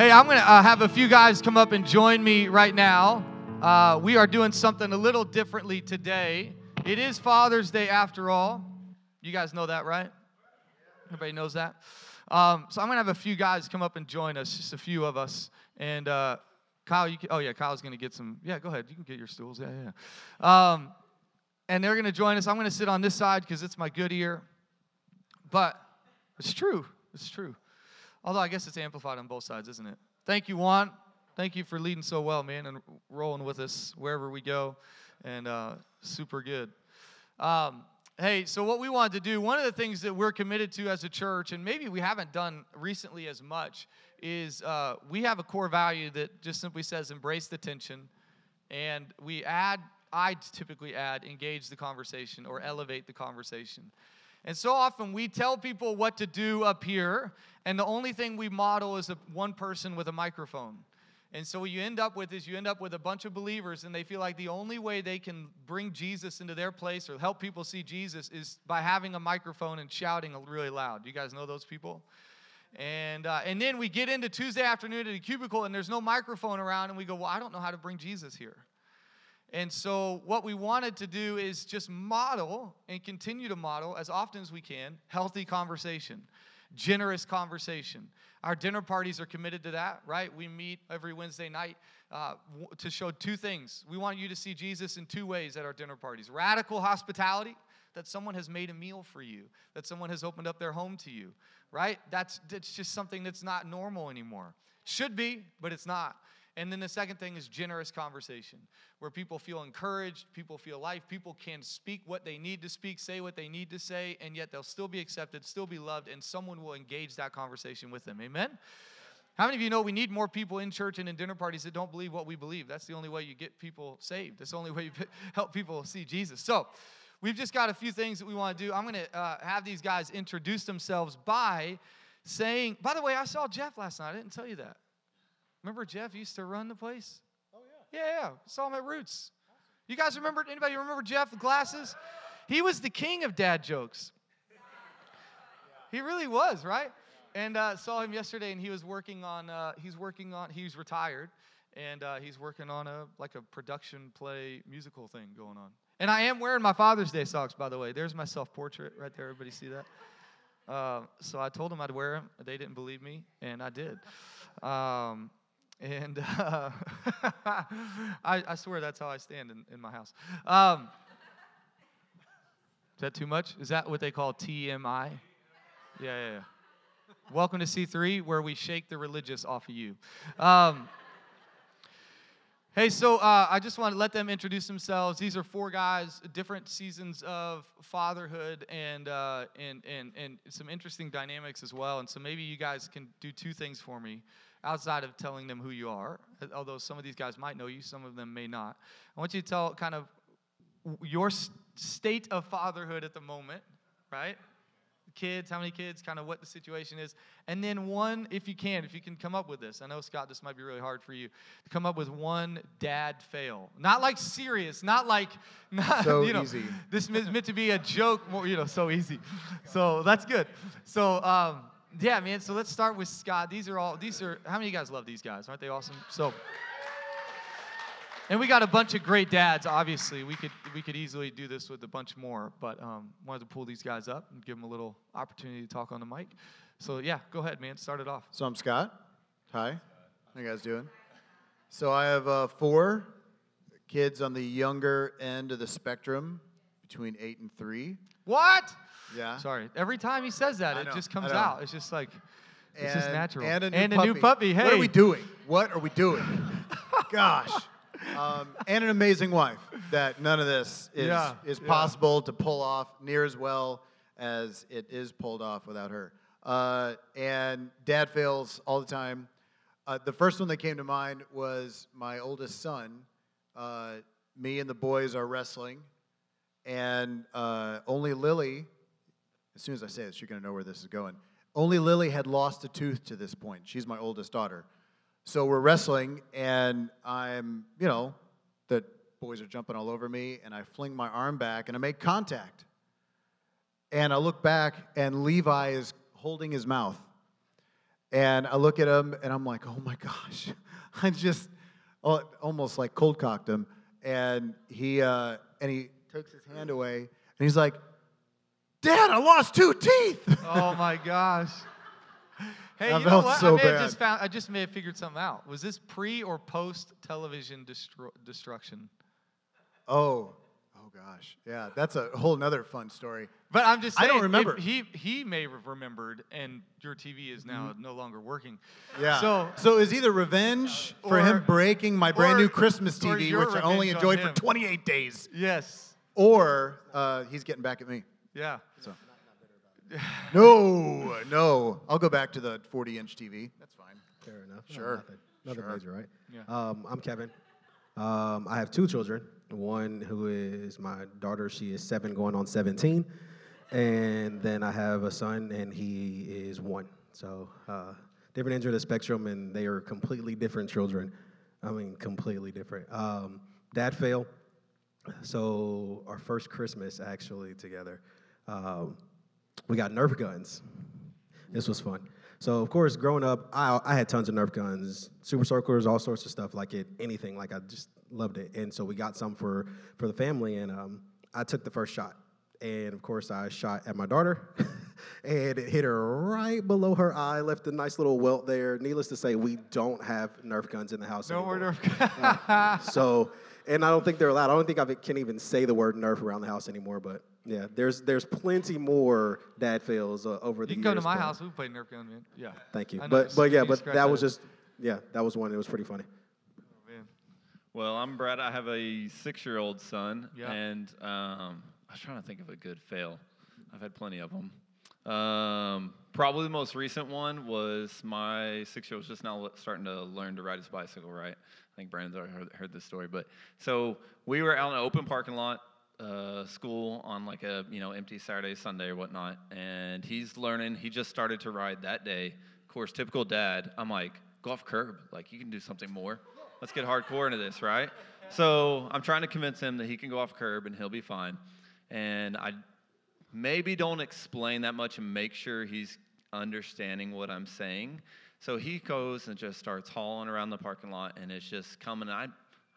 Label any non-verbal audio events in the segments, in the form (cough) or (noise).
Hey, I'm going to uh, have a few guys come up and join me right now. Uh, we are doing something a little differently today. It is Father's Day after all. You guys know that, right? Everybody knows that. Um, so I'm going to have a few guys come up and join us, just a few of us. And uh, Kyle, you can, oh yeah, Kyle's going to get some. Yeah, go ahead. You can get your stools. Yeah, yeah. Um, and they're going to join us. I'm going to sit on this side because it's my good ear. But it's true. It's true. Although I guess it's amplified on both sides, isn't it? Thank you, Juan. Thank you for leading so well, man, and rolling with us wherever we go. And uh, super good. Um, hey, so what we wanted to do, one of the things that we're committed to as a church, and maybe we haven't done recently as much, is uh, we have a core value that just simply says embrace the tension. And we add, I typically add, engage the conversation or elevate the conversation. And so often we tell people what to do up here, and the only thing we model is a, one person with a microphone. And so what you end up with is you end up with a bunch of believers, and they feel like the only way they can bring Jesus into their place or help people see Jesus is by having a microphone and shouting really loud. You guys know those people? And, uh, and then we get into Tuesday afternoon at a cubicle, and there's no microphone around, and we go, Well, I don't know how to bring Jesus here. And so, what we wanted to do is just model and continue to model as often as we can healthy conversation, generous conversation. Our dinner parties are committed to that, right? We meet every Wednesday night uh, to show two things. We want you to see Jesus in two ways at our dinner parties radical hospitality, that someone has made a meal for you, that someone has opened up their home to you, right? That's, that's just something that's not normal anymore. Should be, but it's not. And then the second thing is generous conversation, where people feel encouraged, people feel life, people can speak what they need to speak, say what they need to say, and yet they'll still be accepted, still be loved, and someone will engage that conversation with them. Amen? How many of you know we need more people in church and in dinner parties that don't believe what we believe? That's the only way you get people saved. That's the only way you (laughs) help people see Jesus. So, we've just got a few things that we want to do. I'm going to uh, have these guys introduce themselves by saying, by the way, I saw Jeff last night. I didn't tell you that. Remember Jeff used to run the place? Oh yeah. Yeah, yeah. Saw him at Roots. You guys remember? Anybody remember Jeff with glasses? He was the king of dad jokes. He really was, right? And uh, saw him yesterday, and he was working on. Uh, he's working on. He's retired, and uh, he's working on a like a production play musical thing going on. And I am wearing my Father's Day socks, by the way. There's my self portrait right there. Everybody see that? Uh, so I told them I'd wear them. They didn't believe me, and I did. Um, and uh, (laughs) I, I, swear that's how I stand in, in my house. Um, is that too much? Is that what they call TMI? Yeah, yeah, yeah. Welcome to C3, where we shake the religious off of you. Um, hey, so uh, I just want to let them introduce themselves. These are four guys, different seasons of fatherhood, and uh, and and and some interesting dynamics as well. And so maybe you guys can do two things for me outside of telling them who you are, although some of these guys might know you, some of them may not. I want you to tell kind of your state of fatherhood at the moment, right? Kids, how many kids, kind of what the situation is. And then one, if you can, if you can come up with this. I know, Scott, this might be really hard for you to come up with one dad fail. Not like serious, not like, (laughs) not, so you know, easy. this is meant to be a joke, more, you know, so easy. So that's good. So, um, yeah, man. So let's start with Scott. These are all. These are. How many of you guys love these guys? Aren't they awesome? So. And we got a bunch of great dads. Obviously, we could we could easily do this with a bunch more, but um, wanted to pull these guys up and give them a little opportunity to talk on the mic. So yeah, go ahead, man. Start it off. So I'm Scott. Hi. How you guys doing? So I have uh, four kids on the younger end of the spectrum, between eight and three. What? Yeah. Sorry. Every time he says that, I it know, just comes I know. out. It's just like it's just natural. And a new and puppy. a new puppy. Hey. What are we doing? What are we doing? (laughs) Gosh. Um, and an amazing wife that none of this is, Yeah, is yeah. possible to pull off near as well as it is pulled off without her. Uh, and dad fails all the time. Uh, the first one that came to mind was my oldest son. Uh, me and the boys are wrestling, and uh, only Lily, as soon as I say this, you're going to know where this is going. Only Lily had lost a tooth to this point. She's my oldest daughter. So we're wrestling, and I'm, you know, the boys are jumping all over me, and I fling my arm back and I make contact. And I look back, and Levi is holding his mouth. And I look at him and I'm like, oh my gosh. (laughs) I just almost like cold cocked him. And he, uh, and he takes his hand away and he's like, Dad, I lost two teeth. Oh my gosh. (laughs) Hey, I you know what? so I may have bad. just found. I just may have figured something out. Was this pre or post television destro- destruction? oh, oh gosh. Yeah, that's a whole nother fun story. But I'm just saying, I don't remember. He he may have remembered, and your TV is now no longer working. Mm-hmm. Yeah. So so is either revenge for or- him breaking my brand or- new Christmas TV, which I only enjoyed for 28 days, yes, or uh, he's getting back at me. yeah. (sighs) No, no. I'll go back to the 40 inch TV. That's fine. Fair enough. No, Sure. Nothing, nothing Sure. major, right? Yeah. Um, I'm Kevin. Um, I have two children. One who is my daughter. She is seven, going on 17. And then I have a son, and he is one. So uh, different ends of the spectrum, and they are completely different children. I mean, completely different. Um, dad fail. So our first Christmas actually together, um, we got Nerf guns. This was fun. So of course, growing up, I, I had tons of Nerf guns, super soakers, all sorts of stuff like it, anything. Like I just loved it, and so we got some for for the family, and um, I took the first shot, and of course I shot at my daughter, (laughs) and it hit her right below her eye, left a nice little welt there. Needless to say, we don't have Nerf guns in the house No anymore. more Nerf guns. (laughs) uh, So, and I don't think they're allowed. I don't think I can even say the word Nerf around the house anymore. But yeah, there's there's plenty more dad fails uh, over the You can years. come to my but- house. We played Nerf gun, man. Yeah. Thank you. But but yeah, but that that was just yeah, that was one. It was pretty funny. Oh, man. Well, I'm Brad. I have a six-year-old son, Yeah. and um, I was trying to think of a good fail. I've had plenty of them. Um, probably the most recent one was my six-year-old was just now starting to learn to ride his bicycle. Right? I think Brandon's already heard, heard this story, but so we were out in an open parking lot, uh, school on like a you know empty Saturday, Sunday or whatnot, and he's learning. He just started to ride that day. Of course, typical dad. I'm like, go off curb. Like you can do something more. Let's get hardcore into this, right? So I'm trying to convince him that he can go off curb and he'll be fine. And I maybe don't explain that much and make sure he's understanding what I'm saying. So he goes and just starts hauling around the parking lot, and it's just coming. I,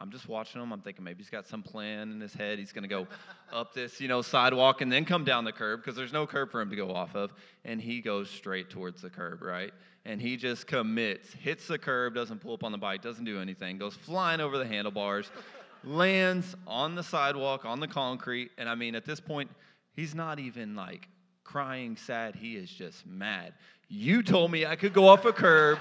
I'm just watching him. I'm thinking maybe he's got some plan in his head. He's going to go (laughs) up this, you know, sidewalk and then come down the curb because there's no curb for him to go off of. And he goes straight towards the curb, right? And he just commits, hits the curb, doesn't pull up on the bike, doesn't do anything, goes flying over the handlebars, (laughs) lands on the sidewalk, on the concrete. And I mean, at this point, he's not even like crying sad. He is just mad. You told me I could go off a curb.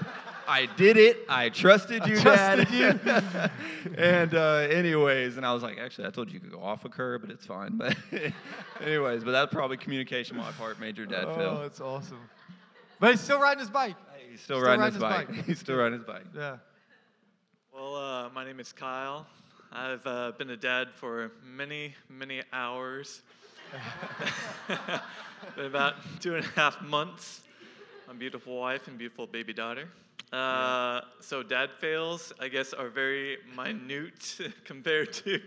I did it. I trusted you, trusted Dad. (laughs) and uh, anyways, and I was like, actually, I told you you could go off a curb, but it's fine. (laughs) But anyways, but that's probably communication on my part, major dad Oh, Phil. that's awesome. But he's still riding his bike. He's still, still riding, riding his his bike. bike. (laughs) He's still riding his bike. Yeah. Well, uh, my name is Kyle. I've uh, been a dad for many, many hours. (laughs) been about two and a half months. My beautiful wife and beautiful baby daughter. Uh, so dad fails, I guess, are very minute (laughs) compared to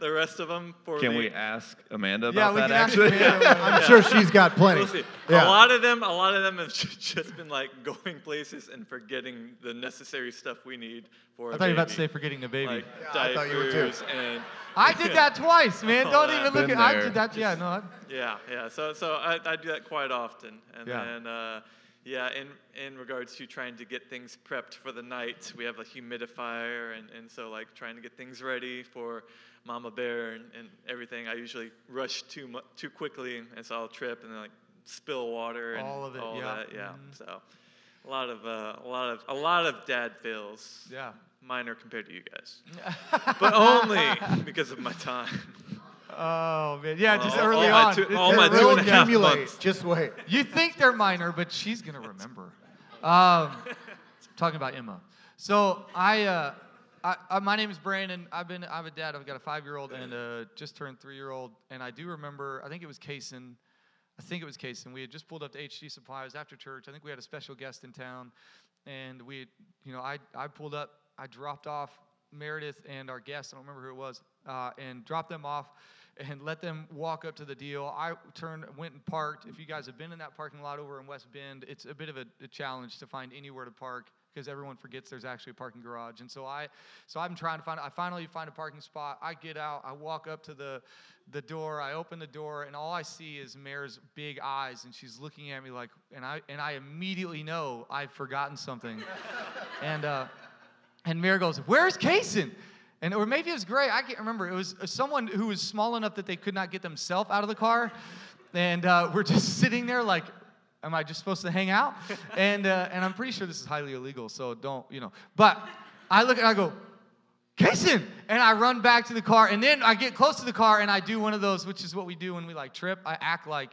the rest of them. For Can the, we ask Amanda Yeah, about we that? can ask actually, Amanda. I'm sure she's got plenty. We'll see. Yeah. A lot of them, a lot of them have (laughs) just been like going places and forgetting the necessary stuff we need for. I a thought you were about to say forgetting the baby. like Yeah, I thought you were too. diapers and I did that twice, man. (laughs) Don't that- even look Been at. I did that. Yeah, no. I, yeah, yeah. So so I, I do that quite often, and Yeah. then uh, yeah, in in regards to trying to get things prepped for the night, we have a humidifier, and and so like trying to get things ready for Mama Bear and, and everything. I usually rush too mu- too quickly, and so I'll trip and then like spill water and All of it, all yeah. that. Yeah. Mhm. So a lot of uh, a lot of a lot of dad fails. yeah. Minor compared to you guys, (laughs) but only because of my time. Oh man, yeah, just All- early all my on. two- all my really- two They'll and a half accumulate. months. Just wait. (laughs) You think they're minor, but she's gonna remember. Um, talking about Emma. So I, uh, I, I, my name is Brandon. I've been, I'm a dad. I've got a five-year-old and a just turned three-year-old. And I do remember. I think it was Kaysen. I think it was Kaysen. We had just pulled up to HD Supply. It was after church. I think we had a special guest in town, and we, you know, I, I pulled up. I dropped off Meredith and our guest, I don't remember who it was, uh, and dropped them off and let them walk up to the deal. I turned, went and parked. If you guys have been in that parking lot over in West Bend, it's a bit of a, a challenge to find anywhere to park because everyone forgets there's actually a parking garage. And so I, so I'm trying to find. I finally find a parking spot. I get out. I walk up to the, the door. I open the door, and all I see is Mare's big eyes, and she's looking at me like, and I and I immediately know I've forgotten something, (laughs) and uh, and Mare goes, "Where's Kason?" And or maybe it was Gray. I can't remember. It was uh, someone who was small enough that they could not get themselves out of the car, and uh, we're just (laughs) sitting there like, am I just supposed to hang out? And uh, and I'm pretty sure this is highly illegal, so don't you know. But I look and I go, Kason, and I run back to the car, and then I get close to the car and I do one of those, which is what we do when we like trip. I act like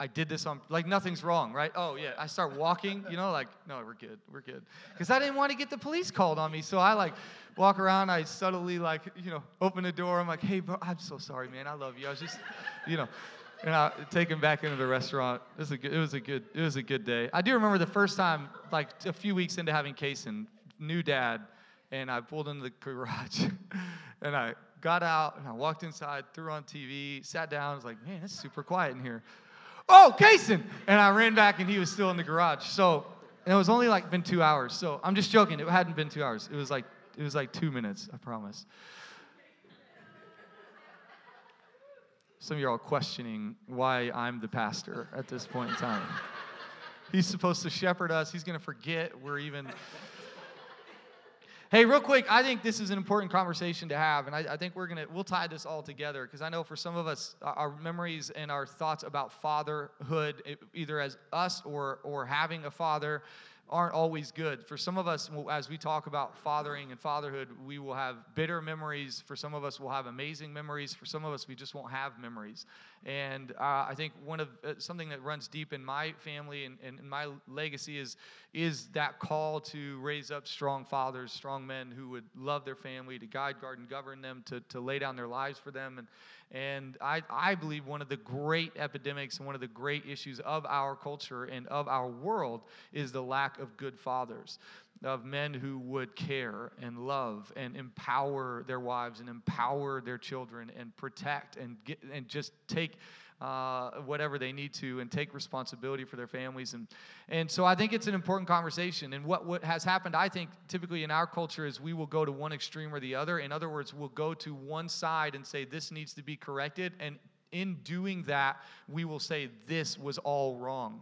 I did this on like nothing's wrong, right? Oh yeah, I start walking, you know, like no, we're good, we're good, because I didn't want to get the police called on me, so I like walk around, I subtly like you know open the door, I'm like, hey bro, I'm so sorry, man, I love you, I was just, you know, and I take him back into the restaurant. It was a good, it was a good, it was a good day. I do remember the first time, like a few weeks into having Kason, new dad, and I pulled into the garage, (laughs) and I got out and I walked inside, threw on TV, sat down, I was like, man, it's super quiet in here oh, Kason. And I ran back and he was still in the garage. So, and it was only like been two hours. So I'm just joking. It hadn't been two hours. It was like, it was like two minutes, I promise. Some of you are all questioning why I'm the pastor at this point in time. (laughs) He's supposed to shepherd us. He's going to forget we're even Hey, real quick, I think this is an important conversation to have, and I, I think we're gonna we'll tie this all together because I know for some of us, our memories and our thoughts about fatherhood, either as us or or having a father, aren't always good. For some of us, as we talk about fathering and fatherhood, we will have bitter memories. For some of us, we'll have amazing memories. For some of us, we just won't have memories. And uh, I think one of uh, something that runs deep in my family and, and, and my legacy is is that call to raise up strong fathers, strong men who would love their family, to guide, guard, and govern them, to, to lay down their lives for them. And and I, I believe one of the great epidemics and one of the great issues of our culture and of our world is the lack of good fathers, of men who would care and love and empower their wives and empower their children and protect and get and just take uh, whatever they need to and take responsibility for their families. And, and so I think it's an important conversation. And what, what has happened, I think, typically in our culture is we will go to one extreme or the other. In other words, we'll go to one side and say this needs to be corrected. And in doing that, we will say this was all wrong.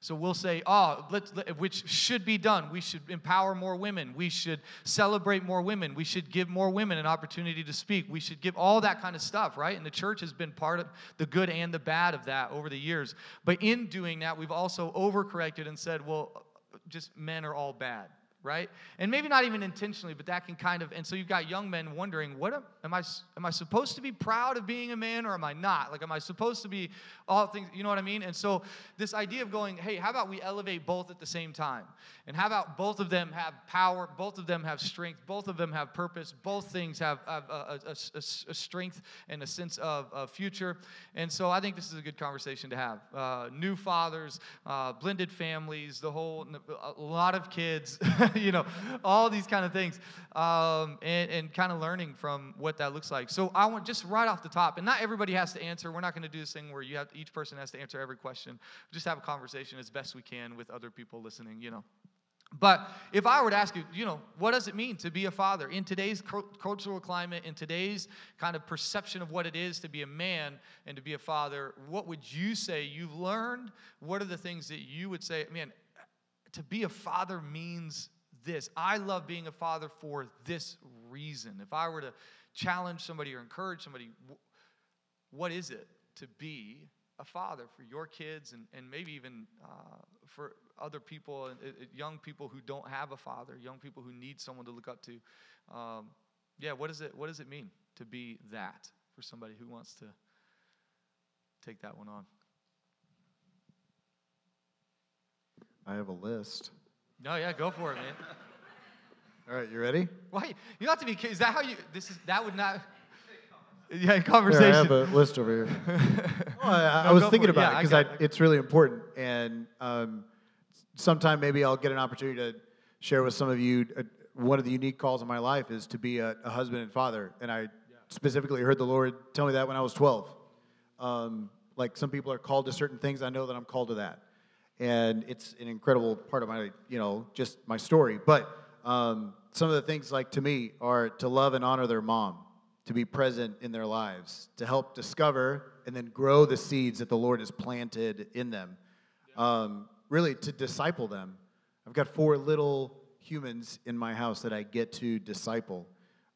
So we'll say, oh, let's, which should be done. We should empower more women. We should celebrate more women. We should give more women an opportunity to speak. We should give all that kind of stuff, right? And the church has been part of the good and the bad of that over the years. But in doing that, we've also overcorrected and said, well, just men are all bad right? And maybe not even intentionally, but that can kind of. And so you've got young men wondering, what am, am I? Am I supposed to be proud of being a man, or am I not? Like, am I supposed to be all things? You know what I mean? And so this idea of going, hey, how about we elevate both at the same time? And how about both of them have power? Both of them have strength. Both of them have purpose. Both things have, have a, a, a, a, strength and a sense of, of, future. And so I think this is a good conversation to have. Uh, new fathers, uh, blended families, the whole, a lot of kids. (laughs) (laughs) you know, all these kind of things, um, and, and kind of learning from what that looks like. So I want just right off the top, and not everybody has to answer. We're not going to do this thing where you have each person has to answer every question. Just have a conversation as best we can with other people listening. You know. But if I were to ask you, you know, what does it mean to be a father in today's cultural climate, in today's kind of perception of what it is to be a man and to be a father, what would you say you've learned? What are the things that you would say, man, to be a father means this. I love being a father for this reason. If I were to challenge somebody or encourage somebody, what is it to be a father for your kids and, and maybe even uh, for other people, uh, uh, young people who don't have a father, young people who need someone to look up to? Um, yeah, what, is it, what does it mean to be that for somebody who wants to take that one on? I have a list. No, yeah, go for it, man. All right, you ready? Why? You have to be. Is that how you? This is that would not. Yeah, conversation. Here, I have a list over here. (laughs) well, I, no, I was thinking about yeah, it because it's really important, and um, sometime maybe I'll get an opportunity to share with some of you uh, one of the unique calls in my life is to be a, a husband and father. And I specifically heard the Lord tell me that when I was 12. Um, like some people are called to certain things, I know that I'm called to that. And it's an incredible part of my, you know, just my story. But um, some of the things, like to me, are to love and honor their mom, to be present in their lives, to help discover and then grow the seeds that the Lord has planted in them. Um, really, to disciple them. I've got four little humans in my house that I get to disciple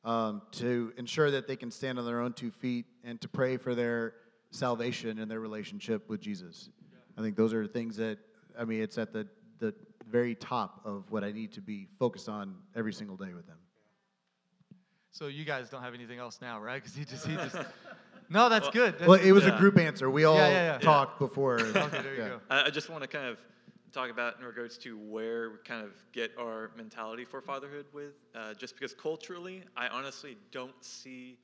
um, to ensure that they can stand on their own two feet and to pray for their salvation and their relationship with Jesus. I think those are things that, I mean, it's at the, the very top of what I need to be focused on every single day with them. So you guys don't have anything else now, right? Because he just he just. (laughs) No, that's good. That's Well, it was Yeah. a group answer. We all Yeah, yeah, yeah. talked before. (laughs) Okay, there you yeah. go. I, I just want to kind of talk about in regards to where we kind of get our mentality for fatherhood with, uh, just because culturally, I honestly don't see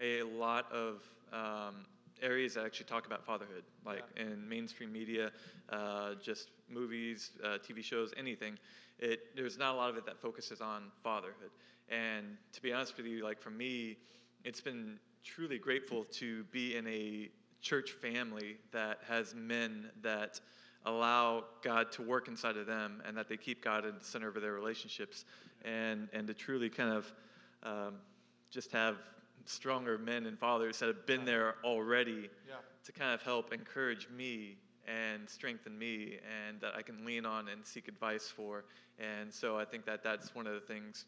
a lot of um, areas that actually talk about fatherhood, like in mainstream media, uh, just movies, uh, TV shows, anything. It there's not a lot of it that focuses on fatherhood. And to be honest with you, like for me, it's been truly grateful to be in a church family that has men that allow God to work inside of them and that they keep God in the center of their relationships and, and to truly kind of um, just have stronger men and fathers that have been there already Yeah. to kind of help encourage me and strengthen me and that I can lean on and seek advice for. And so I think that that's one of the things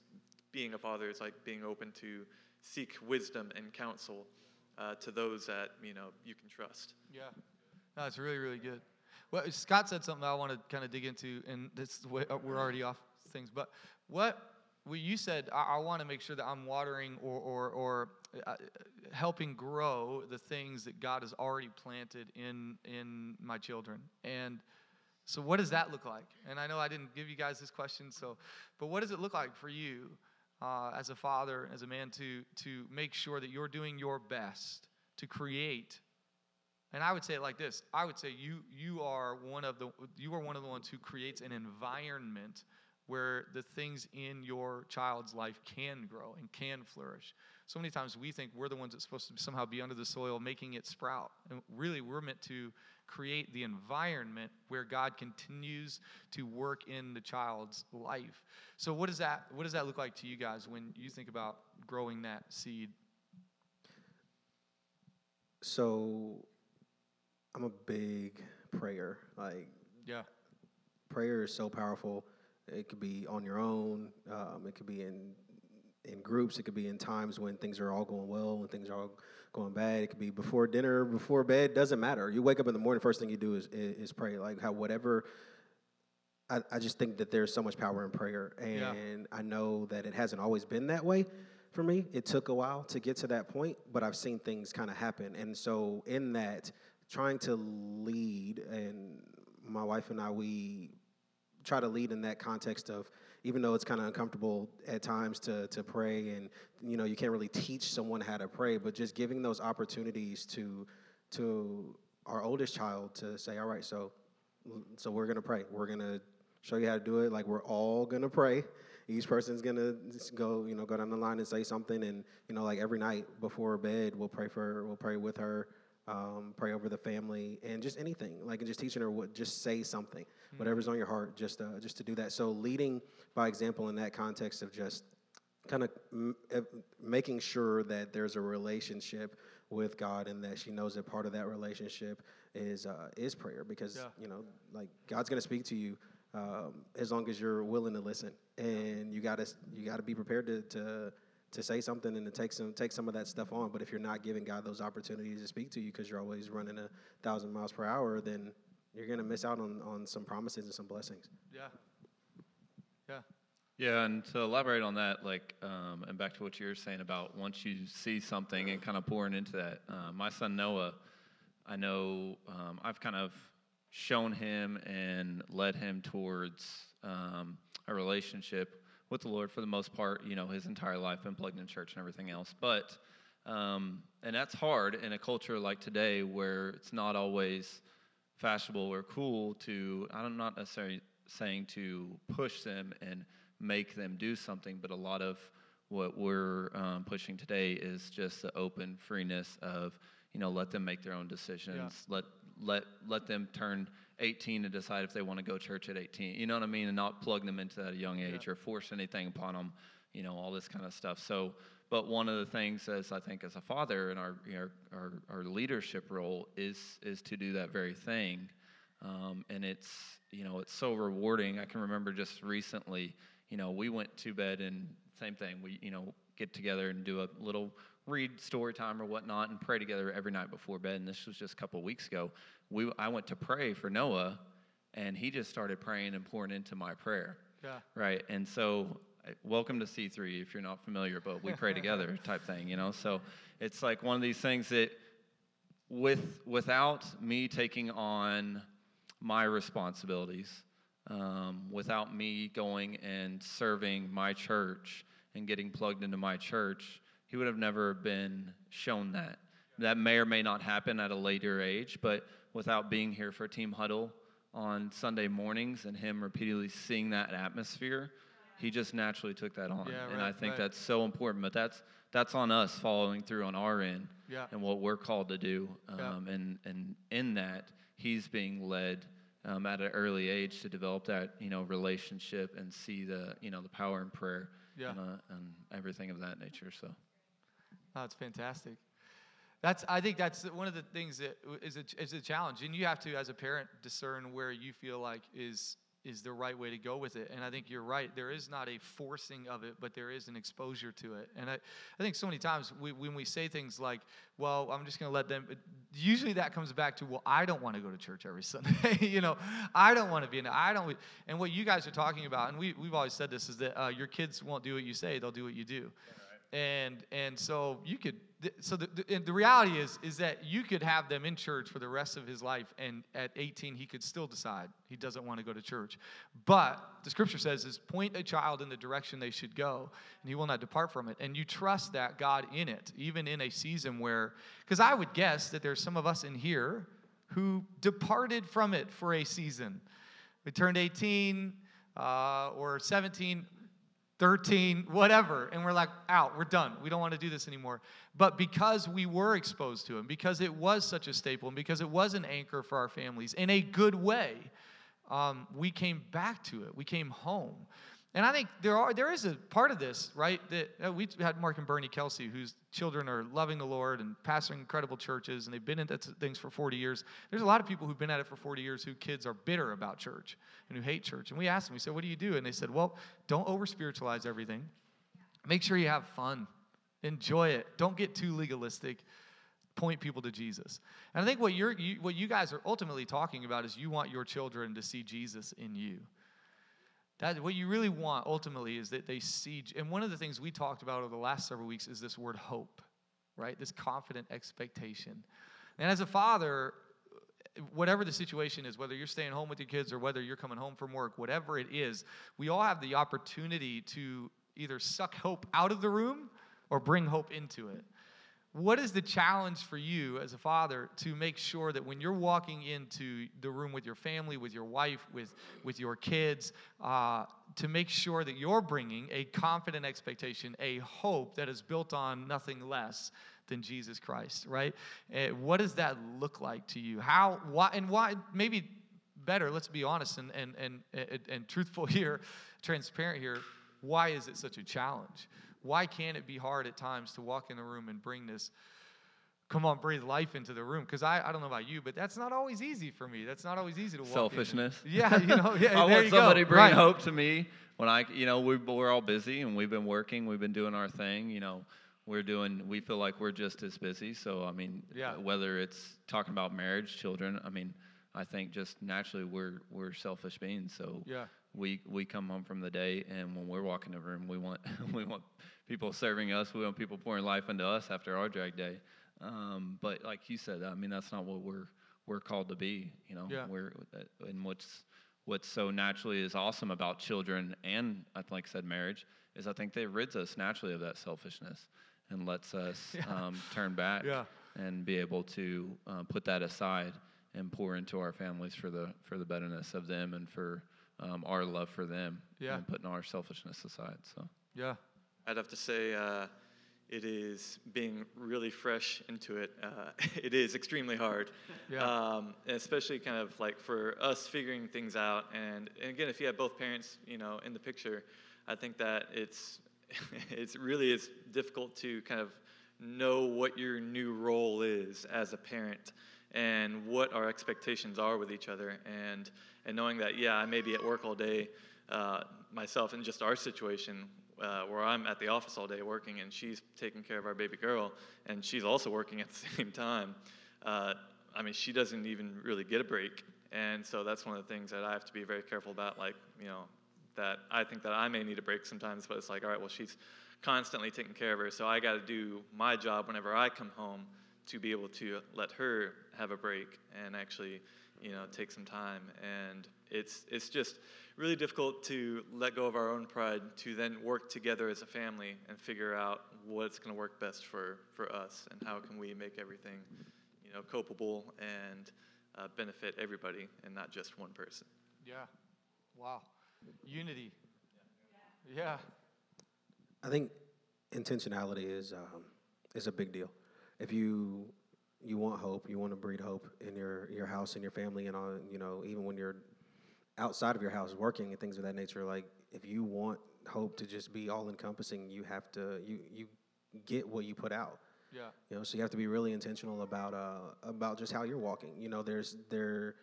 being a father is like being open to seek wisdom and counsel uh, to those that you know you can trust. Yeah. No, it's really, really good. Well, Scott said something I want to kind of dig into, and this way, uh, we're already off things. But what well, you said, I, I want to make sure that I'm watering or, or, or helping grow the things that God has already planted in in my children. And so, what does that look like? And I know I didn't give you guys this question, so, but what does it look like for you uh, as a father, as a man, to to make sure that you're doing your best to create and I would say it like this: I would say you you are one of the you are one of the ones who creates an environment where the things in your child's life can grow and can flourish. So many times we think we're the ones that's supposed to somehow be under the soil, making it sprout. And really, we're meant to create the environment where God continues to work in the child's life. So, what does that what does that look like to you guys when you think about growing that seed? So, I'm a big prayer. Like, Yeah. prayer is so powerful. It could be on your own. Um, it could be in in groups. It could be in times when things are all going well and things are all going bad. It could be before dinner, before bed. Doesn't matter. You wake up in the morning. First thing you do is is, is pray. Like how whatever. I, I just think that there's so much power in prayer, and Yeah. I know that it hasn't always been that way for me. It took a while to get to that point, but I've seen things kind of happen, and so in that, trying to lead, and my wife and I, we try to lead in that context of even though it's kind of uncomfortable at times to to pray and you know you can't really teach someone how to pray but just giving those opportunities to to our oldest child to say all right so so we're to pray. We're to show you how to do it. Like we're all to pray. Each person's to go you know go down the line and say something and you know like every night before bed we'll pray for we'll pray with her um, pray over the family and just anything like and just teaching her what just say something whatever's on your heart just uh, just to do that. So leading by example in that context of just kind of m- eh, making sure that there's a relationship with God and that she knows that part of that relationship is uh, is prayer because Yeah. you know like God's going to speak to you um, as long as you're willing to listen. And you got to you got to be prepared to, to to say something and to take some take some of that stuff on but if you're not giving God those opportunities to speak to you because you're always running a thousand miles per hour then you're going to miss out on, on some promises and some blessings Yeah. Yeah. Yeah, and to elaborate on that, like, um, and back to what you were saying about once you see something and kind of pouring into that. Uh, my son Noah, I know um, I've kind of shown him and led him towards um, a relationship with the Lord for the most part. You know, his entire life been plugged in church and everything else, but um, and that's hard in a culture like today where it's not always fashionable or cool to. I'm not necessarily saying to push them and make them do something, but a lot of what we're um, pushing today is just the open freeness of you know let them make their own decisions let let let them turn 18 to decide if they want to go to church at 18 you know what i mean? And not plug them into that at a young age or force anything upon them you know all this kind of stuff. So but one of the things as i think as a father in our our, our, our leadership role is is to do that very thing. Um, and it's you know it's so rewarding. I can remember just recently you know we went to bed and same thing. We you know get together and do a little read story time or whatnot and pray together every night before bed and this was just a couple of weeks ago we i went to pray for noah and he just started praying and pouring into my prayer Yeah. right and so uh, welcome to c3 if you're not familiar but we pray together (laughs) type thing you know so it's like one of these things that with without me taking on my responsibilities um, without me going and serving my church and getting plugged into my church he would have never been shown that that may or may not happen at a later age but without being here for team huddle on sunday mornings and him repeatedly seeing that atmosphere he just naturally took that on Yeah, and i think right. that's so important but that's that's on us following through on our end Yeah. and what we're called to do. Yeah. Um, and, and in that, he's being led um, at an early age to develop that, you know, relationship and see the, you know, the power in prayer Yeah. and, uh, and everything of that nature. So, That's fantastic. That's I think that's one of the things that is a, is a challenge, and you have to, as a parent, discern where you feel like is is the right way to go with it. And I think you're right. There is not a forcing of it, but there is an exposure to it. And I, I think so many times we, when we say things like, "Well, I'm just going to let them," usually that comes back to, "Well, I don't want to go to church every (laughs) Sunday. you know, I don't want to be in. I don't." And what you guys are talking about, and we we've always said this, is that uh, your kids won't do what you say; they'll do what you do and and so you could so the, the, the reality is is that you could have them in church for the rest of his life and at 18 he could still decide he doesn't want to go to church. But the scripture says is point a child in the direction they should go and he will not depart from it. And you trust that god in it even in a season where because i would guess that there's some of us in here who departed from it for a season. We turned 18 uh, or 17 13, whatever, and we're like, out, we're done. We don't want to do this anymore. But because we were exposed to it, because it was such a staple, and because it was an anchor for our families in a good way, um, we came back to it. We came home. And I think there are there is a part of this, right? That we had Mark and Bernie Kelsey, whose children are loving the Lord and pastoring incredible churches, and they've been in that things for 40 years. There's a lot of people who've been at it for 40 years who kids are bitter about church and who hate church. And we asked them, we said, "What do you do?" And they said, "Well, don't over spiritualize everything. Make sure you have fun, enjoy it. Don't get too legalistic." Point people to Jesus, and I think what you're, you, what you guys are ultimately talking about is you want your children to see Jesus in you. That what you really want ultimately is that they see. And one of the things we talked about over the last several weeks is this word hope, right? This confident expectation. And as a father, whatever the situation is, whether you're staying home with your kids or whether you're coming home from work, whatever it is, we all have the opportunity to either suck hope out of the room or bring hope into it. What is the challenge for you as a father to make sure that when you're walking into the room with your family, with your wife, with, with your kids, uh, to make sure that you're bringing a confident expectation, a hope that is built on nothing less than Jesus Christ, right? Uh, what does that look like to you? How, why, and why, maybe better, let's be honest and, and, and, and, and truthful (laughs) here, transparent here. Why is it such a challenge? Why can't it be hard at times to walk in the room and bring this, come on, breathe life into the room? Because I, I don't know about you, but that's not always easy for me. That's not always easy to walk in. selfishness. (laughs) Yeah, you know, yeah, (laughs) I want somebody go. bring Right. hope to me when I, you know, we, we're all busy and we've been working, we've been doing our thing, you know, we're doing, we feel like we're just as busy. So, I mean, Yeah. whether it's talking about marriage, children, I mean, I think just naturally we're, we're selfish beings. So Yeah. we, we come home from the day and when we're walking the room, we want, (laughs) we want people serving us. We want people pouring life into us after our drag day. Um, but like you said, I mean, that's not what we're, we're called to be, you know, Yeah. we're, uh, and what's, what's so naturally is awesome about children and like I said marriage is I think they rids us naturally of that selfishness and lets us (laughs) Yeah. um, turn back Yeah. and be able to uh, put that aside and pour into our families for the for the betterness of them and for um, our love for them Yeah. and putting our selfishness aside. So Yeah. I'd have to say uh, it is being really fresh into it. Uh, (laughs) it is extremely hard, Yeah. um, especially kind of like for us figuring things out. And, and again, if you have both parents, you know, in the picture, I think that it's (laughs) it's really is difficult to kind of know what your new role is as a parent and what our expectations are with each other. And and knowing that yeah i may be at work all day uh, myself in just our situation uh, where i'm at the office all day working and she's taking care of our baby girl and she's also working at the (laughs) same time uh, i mean she doesn't even really get a break. And so that's one of the things that i have to be very careful about like you know that I think that I may need a break sometimes, but it's like, all right, well, she's constantly taking care of her, so I got to do my job whenever I come home to be able to let her have a break and actually, you know, take some time. And it's it's just really difficult to let go of our own pride to then work together as a family and figure out what's going to work best for for us and how can we make everything, you know, copable and uh, benefit everybody and not just one person. Yeah. Wow. Unity. Yeah. I think intentionality is um, is a big deal. If you you want hope, you want to breed hope in your your house and your family, and on you know even when you're outside of your house working and things of that nature. Like if you want hope to just be all encompassing, you have to you you get what you put out. Yeah. You know, so you have to be really intentional about uh about just how you're walking. You know, there's there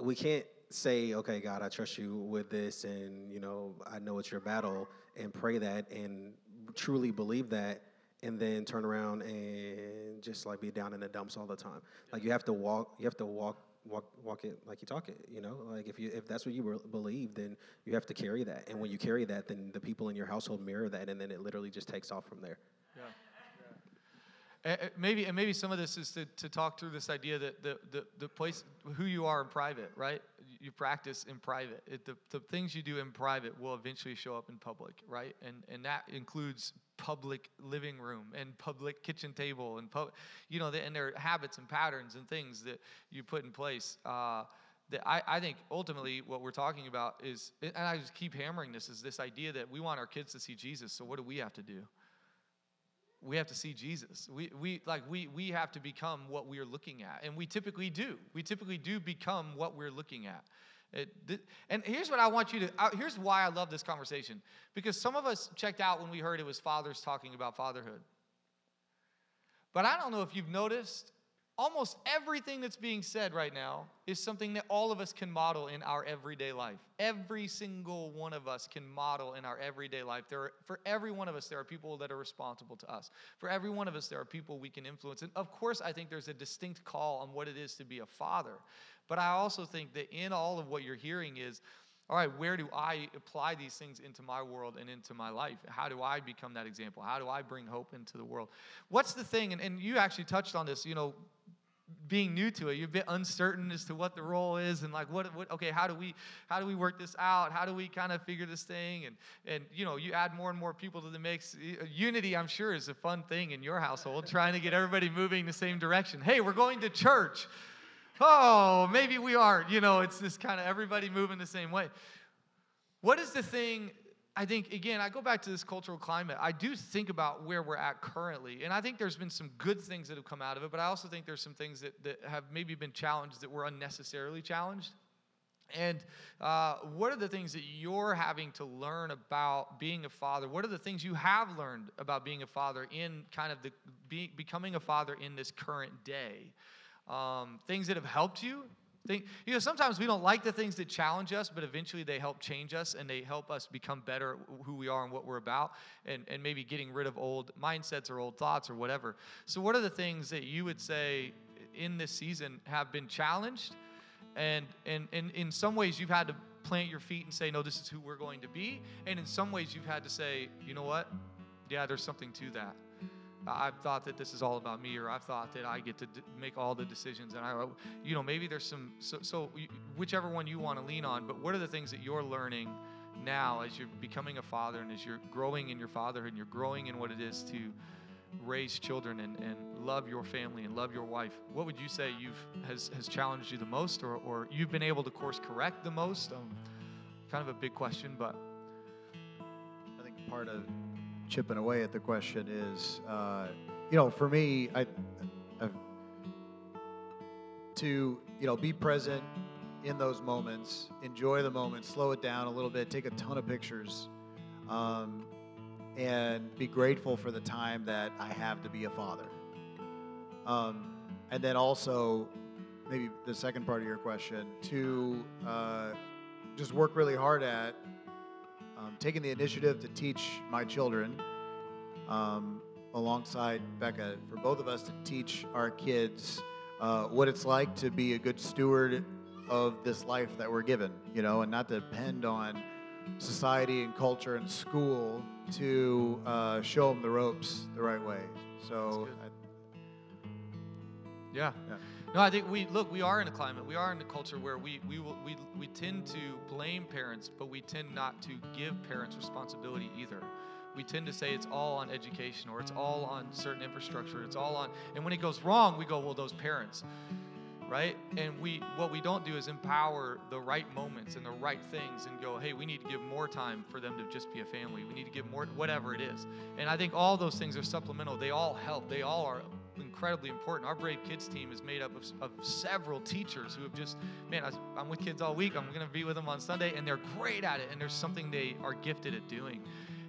we can't say, okay, God, I trust you with this, and you know, I know it's your battle, and pray that, and truly believe that, and then turn around and just like be down in the dumps all the time. Like you have to walk, you have to walk, walk, walk it like you talk it. You know, like if you if that's what you re- believe, then you have to carry that, and when you carry that, then the people in your household mirror that, and then it literally just takes off from there. Yeah. And- maybe and maybe some of this is to, to talk through this idea that the, the, the place who you are in private, right? You practice in private. It, the, the things you do in private will eventually show up in public, right? And and that includes public living room and public kitchen table and pub, you know, the, and their habits and patterns and things that you put in place. Uh, that I, I think ultimately what we're talking about is, and I just keep hammering this, is this idea that we want our kids to see Jesus. So what do we have to do? We have to see Jesus. We, we like we we have to become what we are looking at, and we typically do. We typically do become what we're looking at. It, th- and here's what I want you to. Uh, here's why I love this conversation because some of us checked out when we heard it was fathers talking about fatherhood. But I don't know if you've noticed. Almost everything that's being said right now is something that all of us can model in our everyday life. Every single one of us can model in our everyday life. There are, for every one of us, there are people that are responsible to us. For every one of us, there are people we can influence. And of course, I think there's a distinct call on what it is to be a father. But I also think that in all of what you're hearing is, all right, where do I apply these things into my world and into my life? How do I become that example? How do I bring hope into the world? What's the thing, and, and you actually touched on this, you know, being new to it. You're a bit uncertain as to what the role is and like what, what okay how do we how do we work this out? How do we kind of figure this thing? And and you know you add more and more people to the mix. Uh, unity i'm sure is a fun thing in your household trying to get everybody moving the same direction. Hey we're going to church. Oh maybe we aren't. You know it's this kind of everybody moving the same way. What is the thing I think, again, I go back to this cultural climate. I do think about where we're at currently. And I think there's been some good things that have come out of it, but I also think there's some things that, that have maybe been challenged that were unnecessarily challenged. And uh, what are the things that you're having to learn about being a father? What are the things you have learned about being a father in kind of the be, becoming a father in this current day? Um, things that have helped you, Think, you know, sometimes we don't like the things that challenge us, but eventually they help change us and they help us become better who we are and what we're about, and, and maybe getting rid of old mindsets or old thoughts or whatever. So, what are the things that you would say in this season have been challenged? And, and, and in some ways, you've had to plant your feet and say, no, this is who we're going to be. And in some ways, you've had to say, you know what? Yeah, there's something to that. I've thought that this is all about me, or I've thought that I get to d- make all the decisions, and I, you know, maybe there's some. So, so whichever one you want to lean on. But what are the things that you're learning now as you're becoming a father, and as you're growing in your fatherhood, and you're growing in what it is to raise children and, and love your family and love your wife? What would you say you've has has challenged you the most, or or you've been able to course correct the most? Um, kind of a big question, but I think part of chipping away at the question is, uh, you know, for me, I, I've, to you know be present in those moments, enjoy the moment, slow it down a little bit, take a ton of pictures, um, and be grateful for the time that I have to be a father. Um, and then also, maybe the second part of your question, to uh, just work really hard at um, taking the initiative to teach my children, um, alongside Becca, for both of us to teach our kids uh, what it's like to be a good steward of this life that we're given, you know, and not depend on society and culture and school to uh, show them the ropes the right way. So, I, Yeah. Yeah. No, I think we look. We are in a climate. We are in a culture where we we will we we tend to blame parents, but we tend not to give parents responsibility either. We tend to say it's all on education or it's all on certain infrastructure. It's all on. And when it goes wrong, we go, well, those parents, right? And we what we don't do is empower the right moments and the right things and go, hey, we need to give more time for them to just be a family. We need to give more, whatever it is. And I think all those things are supplemental. They all help. They all are incredibly important. Our Brave Kids team is made up of, of several teachers who have just, man, I, am with kids all week. I'm going to be with them on Sunday, and they're great at it. And there's something they are gifted at doing.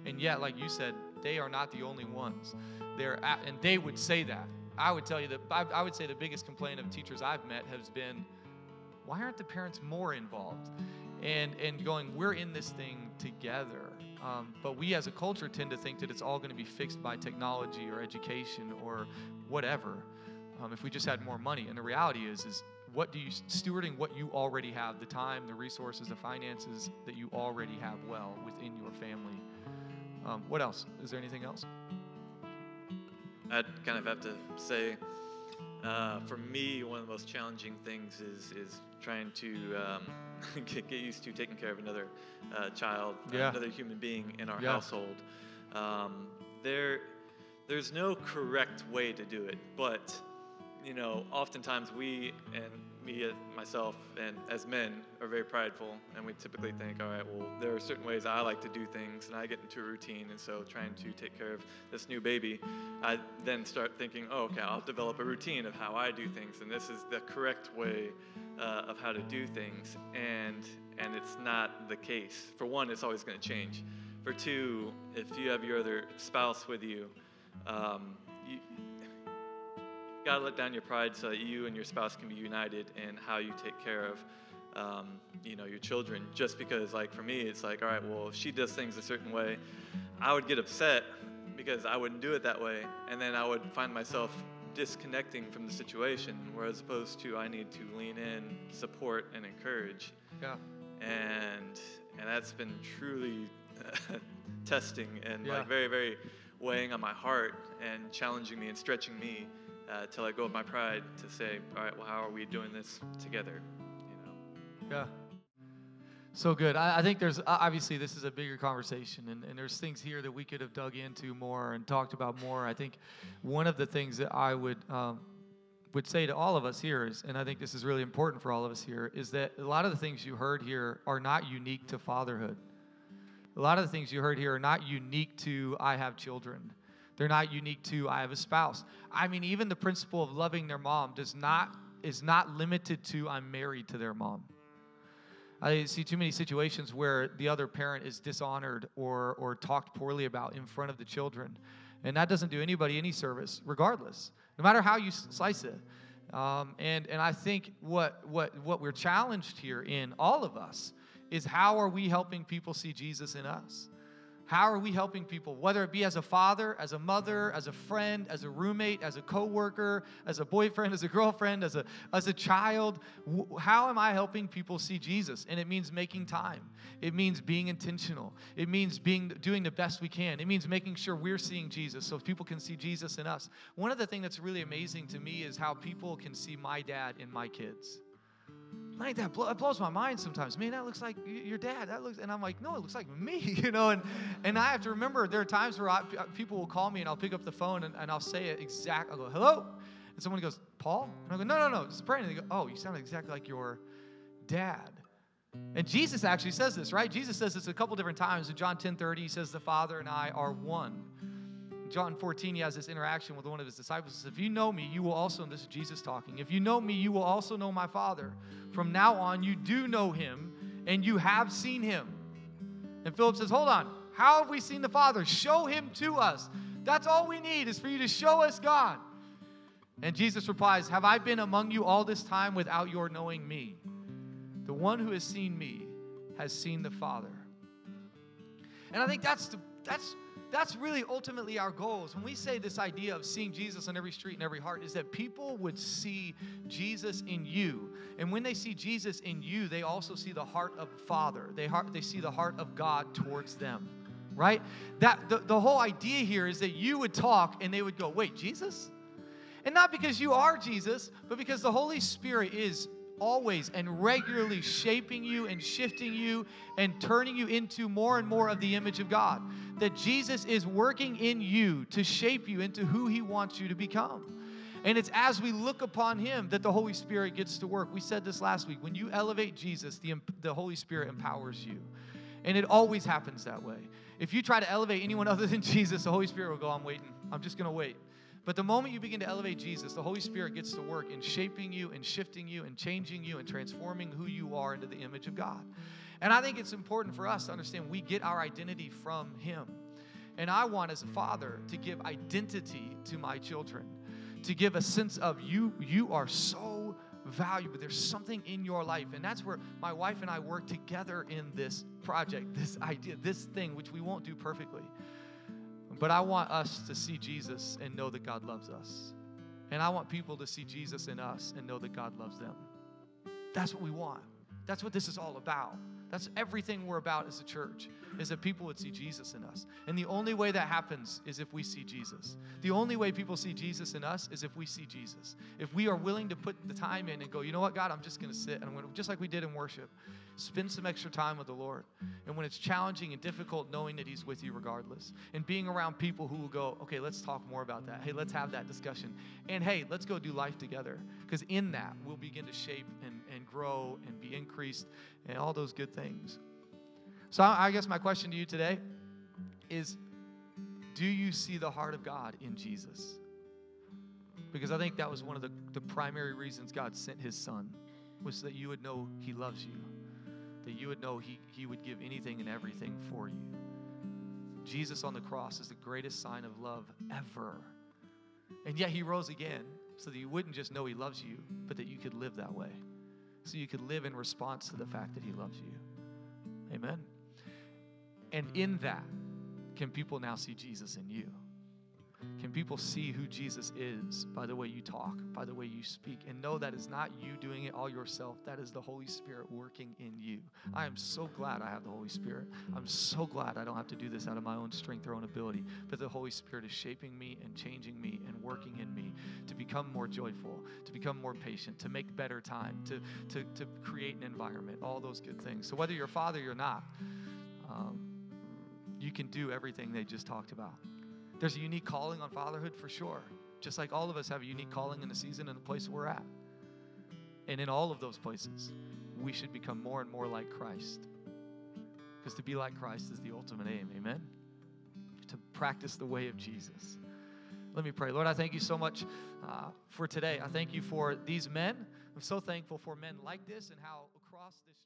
And yet, like you said, they are not the only ones. They're at, and they would say that. I would tell you that I, I would say the biggest complaint of teachers I've met has been, why aren't the parents more involved? And and going, we're in this thing together. Um, but we as a culture tend to think that it's all going to be fixed by technology or education or whatever. Um, if we just had more money, and the reality is, is what do you stewarding what you already have, the time, the resources, the finances that you already have well within your family. Um, what else? Is there anything else? I'd kind of have to say, uh, for me, one of the most challenging things is is trying to um, (laughs) get, get used to taking care of another uh, child, Yeah. another human being in our Yeah. household. Um, there, there's no correct way to do it, but you know, oftentimes we and me, uh, myself, and as men are very prideful, and we typically think, all right, well, there are certain ways I like to do things, and I get into a routine, and so trying to take care of this new baby, I then start thinking, oh, okay, I'll develop a routine of how I do things, and this is the correct way uh, of how to do things, and and it's not the case. For one, it's always going to change. For two, if you have your other spouse with you, um, you, gotta let down your pride so that you and your spouse can be united in how you take care of um, you know your children just because like for me it's like all right well if she does things a certain way i would get upset because i wouldn't do it that way and then i would find myself disconnecting from the situation whereas opposed to i need to lean in support and encourage Yeah. and and that's been truly (laughs) testing and Yeah. like very very weighing on my heart and challenging me and stretching me uh, to let go of my pride to say all right well how are we doing this together you know Yeah. So good. I, I think there's obviously this is a bigger conversation, and, and there's things here that we could have dug into more and talked about more. I think one of the things that I would um, would say to all of us here is, and I think this is really important for all of us here, is that a lot of the things you heard here are not unique to fatherhood. A lot of the things you heard here are not unique to I have children. They're not unique to I have a spouse. I mean, even the principle of loving their mom does not is not limited to I'm married to their mom. I see too many situations where the other parent is dishonored or, or talked poorly about in front of the children. And that doesn't do anybody any service, regardless, no matter how you slice it. Um, and, and I think what, what, what we're challenged here in, all of us, is how are we helping people see Jesus in us? How are we helping people, whether it be as a father, as a mother, as a friend, as a roommate, as a coworker, as a boyfriend, (laughs) as a girlfriend, as a as a child? How am I helping people see Jesus? And it means making time. It means being intentional. It means being doing the best we can. It means making sure we're seeing Jesus so people can see Jesus in us. One of the things that's really amazing to me is how people can see my dad in my kids like that blow, it blows my mind sometimes. Man, that looks like your dad. That looks, and I'm like, no, it looks like me, (laughs) you know. And and I have to remember there are times where I, uh, people will call me and I'll pick up the phone and, and I'll say it exact. I'll go, hello, and someone goes, Paul, and I go, no, no, no, it's Brandon. They go, oh, you sound exactly like your dad. And Jesus actually says this, right? Jesus says this a couple different times. In John 10 30, he says, The Father and I are one. John 14, he has this interaction with one of his disciples. Says, If you know me, you will also, and this is Jesus talking, if you know me, you will also know my Father. From now on, you do know him, and you have seen him. And Philip says, Hold on. How have we seen the Father? Show him to us. That's all we need is for you to show us God. And Jesus replies, Have I been among you all this time without your knowing me? The one who has seen me has seen the Father. And I think that's the, that's that's really ultimately our goals. When we say this idea of seeing Jesus on every street and every heart, is that people would see Jesus in you. And when they see Jesus in you, they also see the heart of Father. They, heart, they see the heart of God towards them. Right? That the, the whole idea here is that you would talk and they would go, wait, Jesus? And not because you are Jesus, but because the Holy Spirit is always and regularly shaping you and shifting you and turning you into more and more of the image of God. That Jesus is working in you to shape you into who He wants you to become. And it's as we look upon Him that the Holy Spirit gets to work. We said this last week. When you elevate Jesus, the, the Holy Spirit empowers you. And it always happens that way. If you try to elevate anyone (laughs) other than Jesus, the Holy Spirit will go, I'm waiting. I'm just going to wait. But the moment you begin to elevate Jesus, the Holy Spirit gets to work in shaping you and shifting you and changing you and transforming who you are into the image of God. And I think it's important for us to understand we get our identity from Him. And I want, as a father, to give identity to my children, to give a sense of you, you are so valuable. There's something in your life. And that's where my wife and I work together in this project, this idea, this thing, which we won't do perfectly. But I want us to see Jesus and know that God loves us. And I want people to see Jesus in us and know that God loves them. That's what we want. That's what this is all about. That's everything we're about as a church, is that people would see Jesus in us. And the only way that happens is if we see Jesus. The only way people see Jesus in us is if we see Jesus. If we are willing to put the time in and go, you know what, God, I'm just going to sit and I'm going to, just like we did in worship, spend some extra time with the Lord. And when it's challenging and difficult, knowing that He's with you regardless. And being around people who will go, okay, let's talk more about that. Hey, let's have that discussion. And hey, let's go do life together. Because in that, we'll begin to shape and, and grow and be increased and all those good things. So I guess my question to you today is do you see the heart of God in Jesus? Because I think that was one of the, the primary reasons God sent his son was so that you would know he loves you, that you would know he, he would give anything and everything for you. Jesus on the cross is the greatest sign of love ever. And yet he rose again so that you wouldn't just know he loves you, but that you could live that way so you could live in response to the fact that He loves you. Amen. And in that, can people now see Jesus in you? Can people see who Jesus is by the way you talk, by the way you speak, and know that is not you doing it all yourself? That is the Holy Spirit working in you. I am so glad I have the Holy Spirit. I'm so glad I don't have to do this out of my own strength or own ability, but the Holy Spirit is shaping me and changing me and working in me to become more joyful, to become more patient, to make better time, to, to, to create an environment, all those good things. So whether you're a father or not, um, you can do everything they just talked about. There's a unique calling on fatherhood for sure. Just like all of us have a unique calling in the season and the place we're at. And in all of those places, we should become more and more like Christ. Because to be like Christ is the ultimate aim. Amen? To practice the way of Jesus. Let me pray. Lord, I thank you so much uh, for today. I thank you for these men. I'm so thankful for men like this and how across this